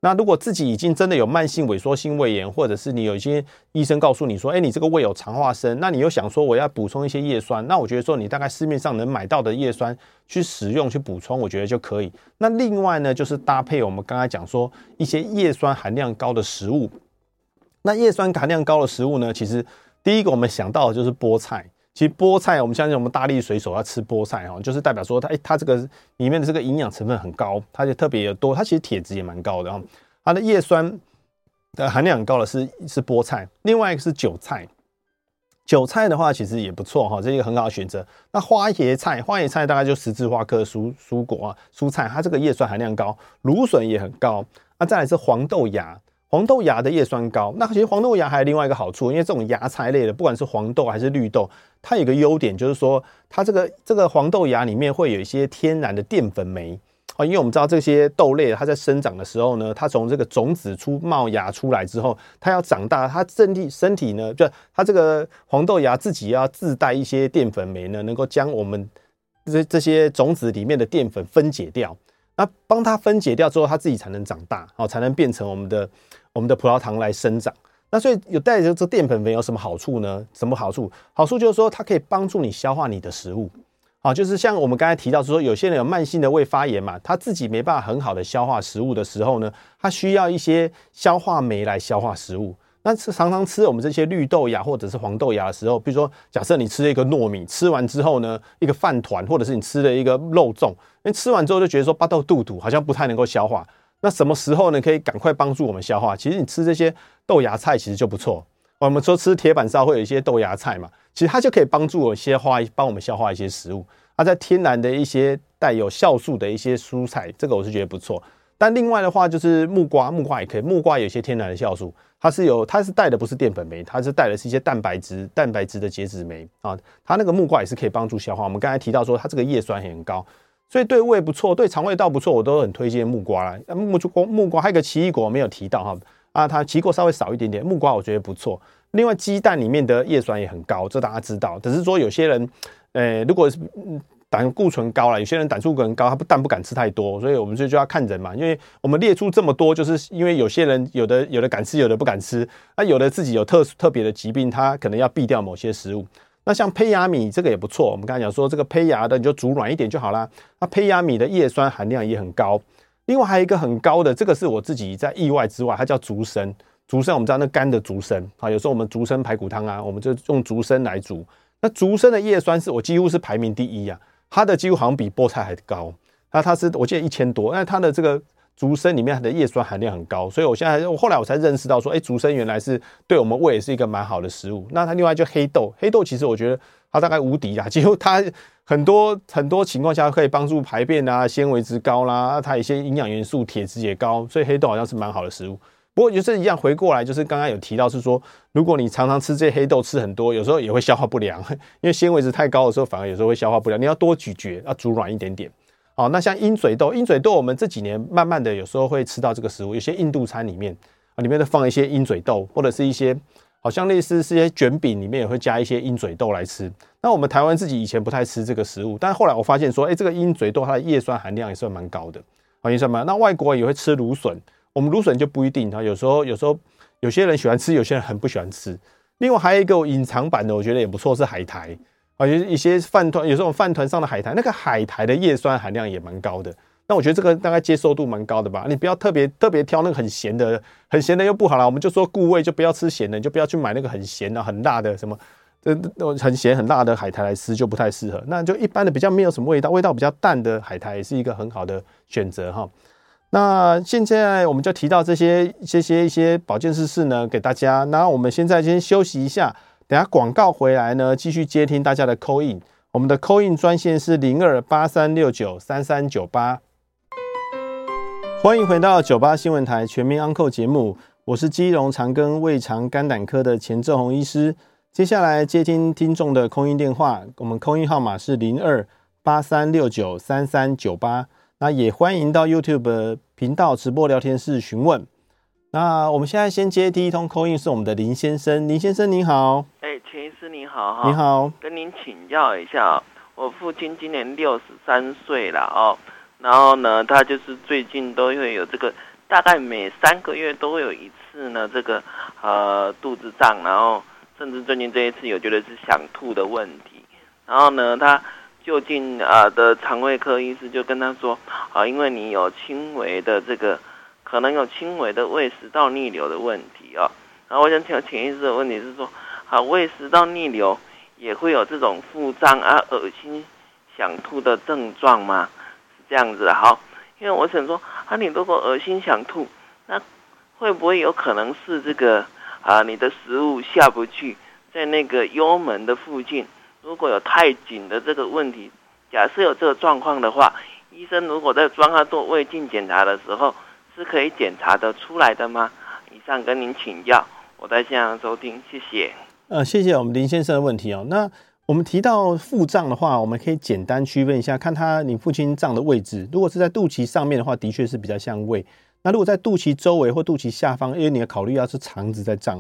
那如果自己已经真的有慢性萎缩性胃炎，或者是你有一些医生告诉你说，哎，你这个胃有肠化生，那你又想说我要补充一些叶酸，那我觉得说你大概市面上能买到的叶酸去使用去补充，我觉得就可以。那另外呢，就是搭配我们刚才讲说一些叶酸含量高的食物。那叶酸含量高的食物呢，其实第一个我们想到的就是菠菜。其实菠菜，我们相信我们大力水手要吃菠菜哈，就是代表说它，哎，它这个里面的这个营养成分很高，它就特别的多，它其实铁质也蛮高的哈。它的叶酸的含量很高的是是菠菜，另外一个是韭菜，韭菜的话其实也不错哈，这是一个很好的选择。那花椰菜，花椰菜大概就十字花科蔬蔬果啊，蔬菜，它这个叶酸含量高，芦笋也很高。那再来是黄豆芽。黄豆芽的叶酸高，那其实黄豆芽还有另外一个好处，因为这种芽菜类的，不管是黄豆还是绿豆，它有个优点就是说，它这个这个黄豆芽里面会有一些天然的淀粉酶啊，因为我们知道这些豆类它在生长的时候呢，它从这个种子出冒芽出来之后，它要长大，它身体身体呢，就它这个黄豆芽自己要自带一些淀粉酶呢，能够将我们这这些种子里面的淀粉分解掉，那帮它分解掉之后，它自己才能长大，哦，才能变成我们的。我们的葡萄糖来生长，那所以有带着这淀粉酶有什么好处呢？什么好处？好处就是说它可以帮助你消化你的食物，啊，就是像我们刚才提到说，有些人有慢性的胃发炎嘛，他自己没办法很好的消化食物的时候呢，他需要一些消化酶来消化食物。那吃常常吃我们这些绿豆芽或者是黄豆芽的时候，比如说假设你吃了一个糯米，吃完之后呢，一个饭团，或者是你吃了一个肉粽，因为吃完之后就觉得说巴豆肚肚好像不太能够消化。那什么时候呢？可以赶快帮助我们消化？其实你吃这些豆芽菜其实就不错。我们说吃铁板烧会有一些豆芽菜嘛，其实它就可以帮助我消化，帮我们消化一些食物。它在天然的一些带有酵素的一些蔬菜，这个我是觉得不错。但另外的话就是木瓜，木瓜也可以。木瓜有一些天然的酵素，它是有，它是带的不是淀粉酶，它是带的是一些蛋白质，蛋白质的结脂酶啊。它那个木瓜也是可以帮助消化。我们刚才提到说，它这个叶酸很高。所以对胃不错，对肠胃道不错，我都很推荐木瓜啦。木瓜木瓜还有个奇异果没有提到哈啊，它奇异果稍微少一点点，木瓜我觉得不错。另外鸡蛋里面的叶酸也很高，这大家知道。只是说有些人，呃，如果是胆固醇高了，有些人胆固醇高，他不但不敢吃太多，所以我们就就要看人嘛。因为我们列出这么多，就是因为有些人有的有的敢吃，有的不敢吃，那有的自己有特殊特别的疾病，他可能要避掉某些食物。那像胚芽米这个也不错，我们刚才讲说这个胚芽的你就煮软一点就好啦。那胚芽米的叶酸含量也很高，另外还有一个很高的，这个是我自己在意外之外，它叫竹笙。竹笙我们知道那干的竹笙啊，有时候我们竹笙排骨汤啊，我们就用竹笙来煮。那竹笙的叶酸是我几乎是排名第一啊，它的几乎好像比菠菜还高。那它是我记得一千多，那它的这个。竹笙里面它的叶酸含量很高，所以我现在我后来我才认识到说，哎，竹笙原来是对我们胃是一个蛮好的食物。那它另外就黑豆，黑豆其实我觉得它大概无敌啦，几乎它很多很多情况下可以帮助排便啊，纤维质高啦，它一些营养元素铁质也高，所以黑豆好像是蛮好的食物。不过就是一样回过来，就是刚刚有提到是说，如果你常常吃这些黑豆吃很多，有时候也会消化不良，因为纤维质太高的时候，反而有时候会消化不良。你要多咀嚼，要煮软一点点。好，那像鹰嘴豆，鹰嘴豆我们这几年慢慢的有时候会吃到这个食物，有些印度餐里面啊，里面都放一些鹰嘴豆，或者是一些好像类似是一些卷饼里面也会加一些鹰嘴豆来吃。那我们台湾自己以前不太吃这个食物，但后来我发现说，哎，这个鹰嘴豆它的叶酸含量也算蛮高的，好，叶酸蛮。那外国也会吃芦笋，我们芦笋就不一定，它有时候有时候有些人喜欢吃，有些人很不喜欢吃。另外还有一个隐藏版的，我觉得也不错，是海苔。啊，有一些饭团，有时候饭团上的海苔，那个海苔的叶酸含量也蛮高的。那我觉得这个大概接受度蛮高的吧。你不要特别特别挑那个很咸的，很咸的又不好啦。我们就说固胃，就不要吃咸的，你就不要去买那个很咸的、很辣的什么这很咸很辣的海苔来吃就不太适合。那就一般的比较没有什么味道，味道比较淡的海苔也是一个很好的选择哈。那现在我们就提到这些这些一些保健知识呢，给大家。那我们现在先休息一下，等下广告回来呢，继续接听大家的 call in。我们的 call in 专线是零二八三六九三三九八。欢迎回到九八新闻台全民安 n 节目，我是基隆长庚胃肠肝胆科的钱正红医师。接下来接听听众的 call in 电话，我们 call in 号码是零二八三六九三三九八。那也欢迎到 YouTube 频道直播聊天室询问。那我们现在先接第一通 call in，是我们的林先生。林先生您好，哎，钱医师你好哈，你好，跟您请教一下，我父亲今年六十三岁了哦，然后呢，他就是最近都会有这个，大概每三个月都会有一次呢，这个呃肚子胀，然后甚至最近这一次有觉得是想吐的问题，然后呢他。就近啊的肠胃科医师就跟他说啊，因为你有轻微的这个，可能有轻微的胃食道逆流的问题啊。然后我想请问钱医师的问题是说，好胃食道逆流也会有这种腹胀啊、恶心、想吐的症状吗？是这样子的，好，因为我想说啊，你如果恶心想吐，那会不会有可能是这个啊你的食物下不去，在那个幽门的附近？如果有太紧的这个问题，假设有这个状况的话，医生如果在帮他做胃镜检查的时候，是可以检查得出来的吗？以上跟您请教，我在线上收听，谢谢。呃，谢谢我们林先生的问题哦。那我们提到腹胀的话，我们可以简单区分一下，看他你父亲胀的位置。如果是在肚脐上面的话，的确是比较像胃。那如果在肚脐周围或肚脐下方，因为你要考虑要是肠子在胀。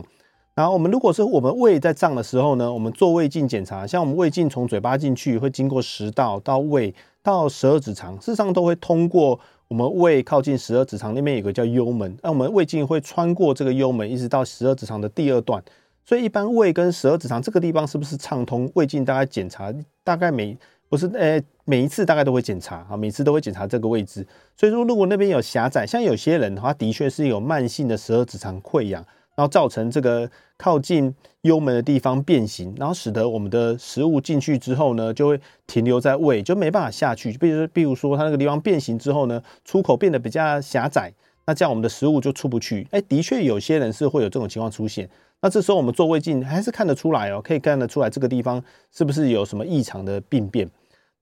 然后我们如果是我们胃在胀的时候呢，我们做胃镜检查，像我们胃镜从嘴巴进去，会经过食道到胃到十二指肠，事实上都会通过我们胃靠近十二指肠那边有个叫幽门，那我们胃镜会穿过这个幽门，一直到十二指肠的第二段。所以一般胃跟十二指肠这个地方是不是畅通？胃镜大概检查大概每不是诶每一次大概都会检查啊，每次都会检查这个位置。所以说如果那边有狭窄，像有些人的话，的确是有慢性的十二指肠溃疡。然后造成这个靠近幽门的地方变形，然后使得我们的食物进去之后呢，就会停留在胃，就没办法下去。比如，比如说它那个地方变形之后呢，出口变得比较狭窄，那这样我们的食物就出不去。哎，的确有些人是会有这种情况出现。那这时候我们做胃镜还是看得出来哦，可以看得出来这个地方是不是有什么异常的病变。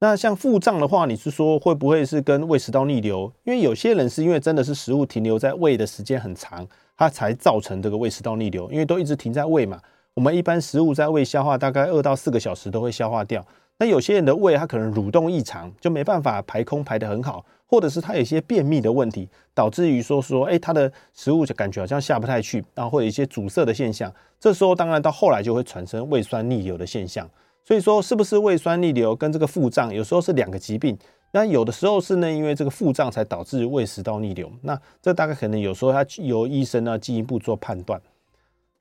那像腹胀的话，你是说会不会是跟胃食道逆流？因为有些人是因为真的是食物停留在胃的时间很长。它才造成这个胃食道逆流，因为都一直停在胃嘛。我们一般食物在胃消化大概二到四个小时都会消化掉。那有些人的胃它可能蠕动异常，就没办法排空排得很好，或者是他有一些便秘的问题，导致于说说，哎，他的食物就感觉好像下不太去，然后会有一些阻塞的现象。这时候当然到后来就会产生胃酸逆流的现象。所以说，是不是胃酸逆流跟这个腹胀有时候是两个疾病？那有的时候是呢，因为这个腹胀才导致胃食道逆流。那这大概可能有时候它由医生呢进一步做判断。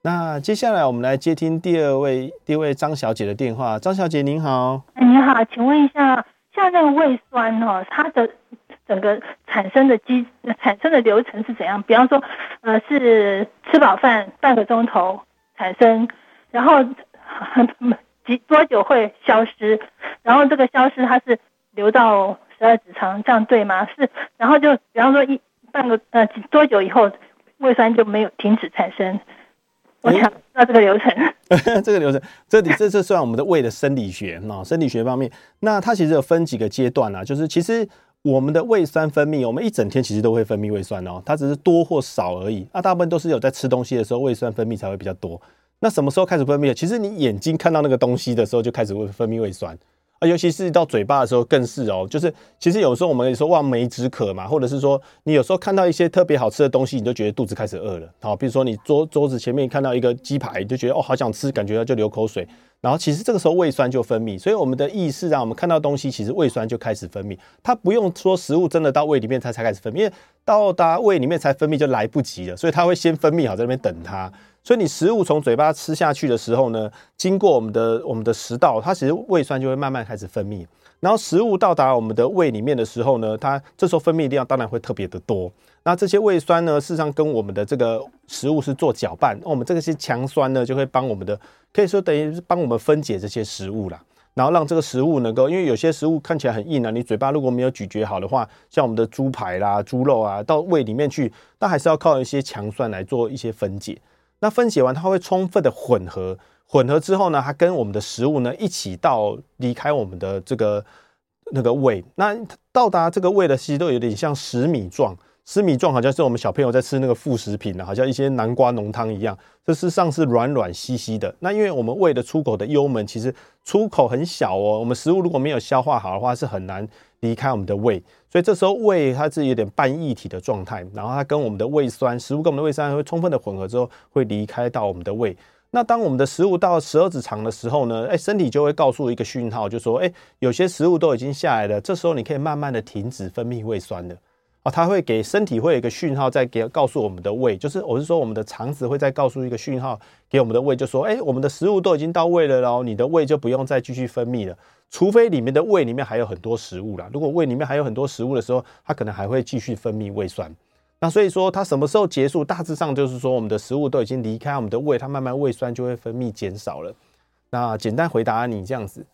那接下来我们来接听第二位第二位张小姐的电话。张小姐您好，你好，请问一下，像这个胃酸哦，它的整个产生的机产生的流程是怎样？比方说，呃，是吃饱饭半个钟头产生，然后几多久会消失？然后这个消失它是？流到十二指肠，这样对吗？是，然后就比方说一半个呃多久以后胃酸就没有停止产生？我想知道这个流程。这个流程，这里这这算我们的胃的生理学啊，生理学方面。那它其实有分几个阶段啊，就是其实我们的胃酸分泌，我们一整天其实都会分泌胃酸哦，它只是多或少而已。那大部分都是有在吃东西的时候，胃酸分泌才会比较多。那什么时候开始分泌？其实你眼睛看到那个东西的时候，就开始会分泌胃酸。啊，尤其是到嘴巴的时候更是哦，就是其实有时候我们说望梅止渴嘛，或者是说你有时候看到一些特别好吃的东西，你就觉得肚子开始饿了。好，比如说你桌桌子前面看到一个鸡排，就觉得哦好想吃，感觉就流口水。然后其实这个时候胃酸就分泌，所以我们的意识让我们看到东西，其实胃酸就开始分泌。它不用说食物真的到胃里面它才开始分泌，因为到达胃里面才分泌就来不及了，所以它会先分泌好在那边等它。所以你食物从嘴巴吃下去的时候呢，经过我们的我们的食道，它其实胃酸就会慢慢开始分泌。然后食物到达我们的胃里面的时候呢，它这时候分泌量当然会特别的多。那这些胃酸呢，事实上跟我们的这个食物是做搅拌，那我们这个些强酸呢，就会帮我们的可以说等于是帮我们分解这些食物啦，然后让这个食物能够，因为有些食物看起来很硬啊，你嘴巴如果没有咀嚼好的话，像我们的猪排啦、猪肉啊，到胃里面去，那还是要靠一些强酸来做一些分解。那分解完，它会充分的混合，混合之后呢，它跟我们的食物呢一起到离开我们的这个那个胃，那到达这个胃的其实都有点像食米状。吃米状好像是我们小朋友在吃那个副食品，好像一些南瓜浓汤一样，这事实上是软软稀稀的。那因为我们胃的出口的幽门其实出口很小哦，我们食物如果没有消化好的话，是很难离开我们的胃。所以这时候胃它是有点半液体的状态，然后它跟我们的胃酸，食物跟我们的胃酸会充分的混合之后，会离开到我们的胃。那当我们的食物到十二指肠的时候呢，哎，身体就会告诉一个讯号，就说，哎，有些食物都已经下来了，这时候你可以慢慢的停止分泌胃酸了。啊，它会给身体会有一个讯号，再给告诉我们的胃，就是我是说我们的肠子会再告诉一个讯号给我们的胃，就说，哎，我们的食物都已经到胃了，然后你的胃就不用再继续分泌了，除非里面的胃里面还有很多食物啦。如果胃里面还有很多食物的时候，它可能还会继续分泌胃酸。那所以说它什么时候结束？大致上就是说我们的食物都已经离开我们的胃，它慢慢胃酸就会分泌减少了。那简单回答你这样子。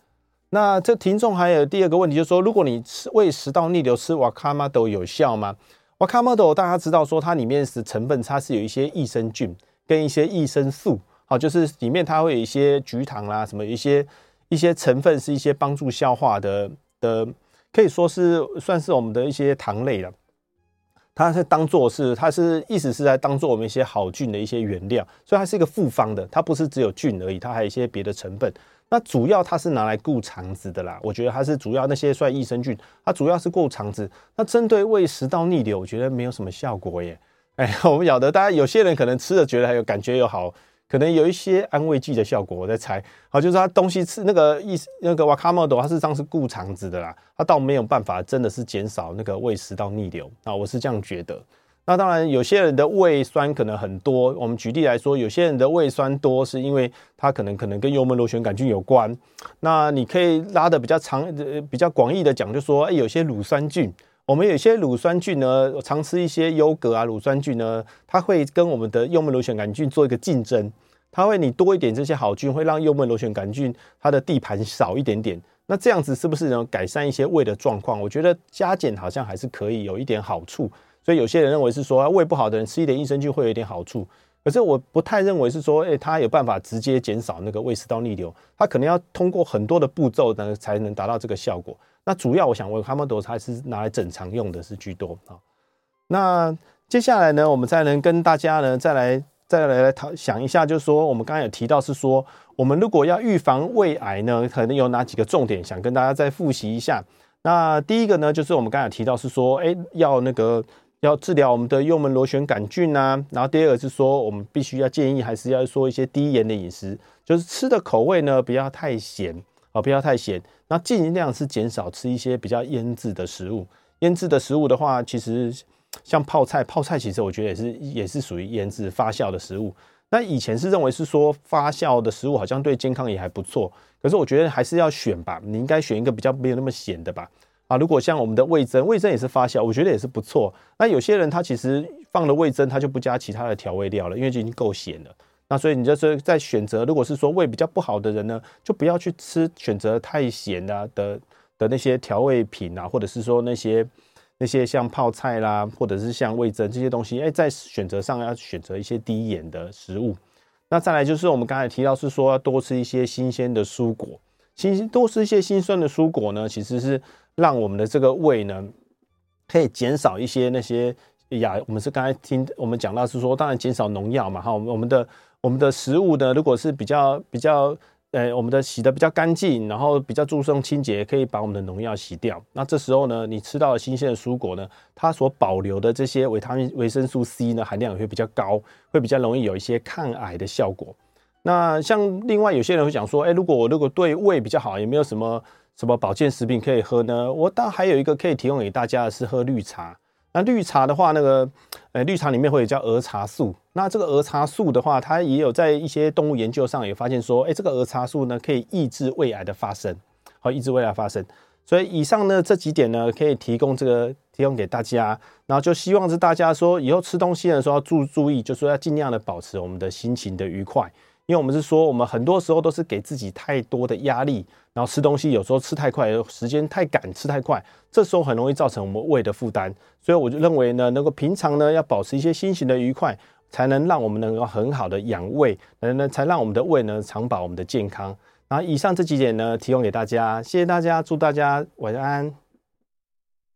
那这听众还有第二个问题，就是说，如果你吃胃食道逆流吃瓦卡玛豆有效吗？瓦卡玛豆大家知道说它里面是成分，它是有一些益生菌跟一些益生素，好，就是里面它会有一些菊糖啦，什么一些一些成分是一些帮助消化的的，可以说是算是我们的一些糖类了。它是当做是，它是意思是在当做我们一些好菌的一些原料，所以它是一个复方的，它不是只有菌而已，它还有一些别的成分。那主要它是拿来顾肠子的啦，我觉得它是主要那些算益生菌，它主要是顾肠子。那针对胃食道逆流，我觉得没有什么效果耶。哎，我们晓得，大家有些人可能吃了觉得还有感觉有好，可能有一些安慰剂的效果，我在猜。好，就是它东西吃那个意，那个瓦卡莫多，它事实上是顾肠子的啦，它倒没有办法真的是减少那个胃食道逆流啊，我是这样觉得。那当然，有些人的胃酸可能很多。我们举例来说，有些人的胃酸多，是因为他可能可能跟幽门螺旋杆菌有关。那你可以拉得比较长、呃比较广义的讲，就说，哎，有些乳酸菌，我们有些乳酸菌呢，常吃一些优格啊，乳酸菌呢，它会跟我们的幽门螺旋杆菌做一个竞争。它会你多一点这些好菌，会让幽门螺旋杆菌它的地盘少一点点。那这样子是不是能改善一些胃的状况？我觉得加减好像还是可以有一点好处。所以有些人认为是说，胃不好的人吃一点益生菌会有一点好处，可是我不太认为是说，诶，他有办法直接减少那个胃食道逆流，他可能要通过很多的步骤呢才能达到这个效果。那主要我想问，卡莫多还是拿来整肠用的是居多啊。那接下来呢，我们再能跟大家呢再来再来来讨想一下，就是说我们刚刚有提到是说，我们如果要预防胃癌呢，可能有哪几个重点，想跟大家再复习一下。那第一个呢，就是我们刚才提到是说，诶，要那个。要治疗我们的幽门螺旋杆菌、啊，然后第二个是说，我们必须要建议还是要说一些低盐的饮食，就是吃的口味呢不要太咸啊，不要太咸，那尽量是减少吃一些比较腌制的食物。腌制的食物的话，其实像泡菜，泡菜其实我觉得也是也是属于腌制发酵的食物。那以前是认为是说发酵的食物好像对健康也还不错，可是我觉得还是要选吧，你应该选一个比较没有那么咸的吧。啊，如果像我们的味噌，味噌也是发酵，我觉得也是不错。那有些人他其实放了味噌，他就不加其他的调味料了，因为就已经够咸了。那所以你就是在选择，如果是说胃比较不好的人呢，就不要去吃选择太咸啊的的那些调味品啊，或者是说那些那些像泡菜啦，或者是像味增这些东西，哎，在选择上要选择一些低盐的食物。那再来就是我们刚才提到是说要多吃一些新鲜的蔬果，新多吃一些辛酸的蔬果呢，其实是。让我们的这个胃呢，可以减少一些那些呀，我们是刚才听我们讲到是说，当然减少农药嘛，哈，我们我们的我们的食物呢，如果是比较比较，呃，我们的洗的比较干净，然后比较注重清洁，可以把我们的农药洗掉。那这时候呢，你吃到的新鲜的蔬果呢，它所保留的这些维他命、维生素 C 呢，含量也会比较高，会比较容易有一些抗癌的效果。那像另外有些人会讲说，哎，如果我如果对胃比较好，有没有什么？什么保健食品可以喝呢？我倒还有一个可以提供给大家的是喝绿茶。那绿茶的话，那个呃，绿茶里面会有叫儿茶素。那这个儿茶素的话，它也有在一些动物研究上也发现说，哎，这个儿茶素呢可以抑制胃癌的发生，好，抑制胃癌发生。所以以上呢这几点呢，可以提供这个提供给大家。然后就希望是大家说以后吃东西的时候要注注意，就说要尽量的保持我们的心情的愉快。因为我们是说，我们很多时候都是给自己太多的压力，然后吃东西有时候吃太快，时间太赶，吃太快，这时候很容易造成我们胃的负担。所以我就认为呢，能够平常呢要保持一些心情的愉快，才能让我们能够很好的养胃，能能才让我们的胃呢长保我们的健康。然后以上这几点呢，提供给大家，谢谢大家，祝大家晚安。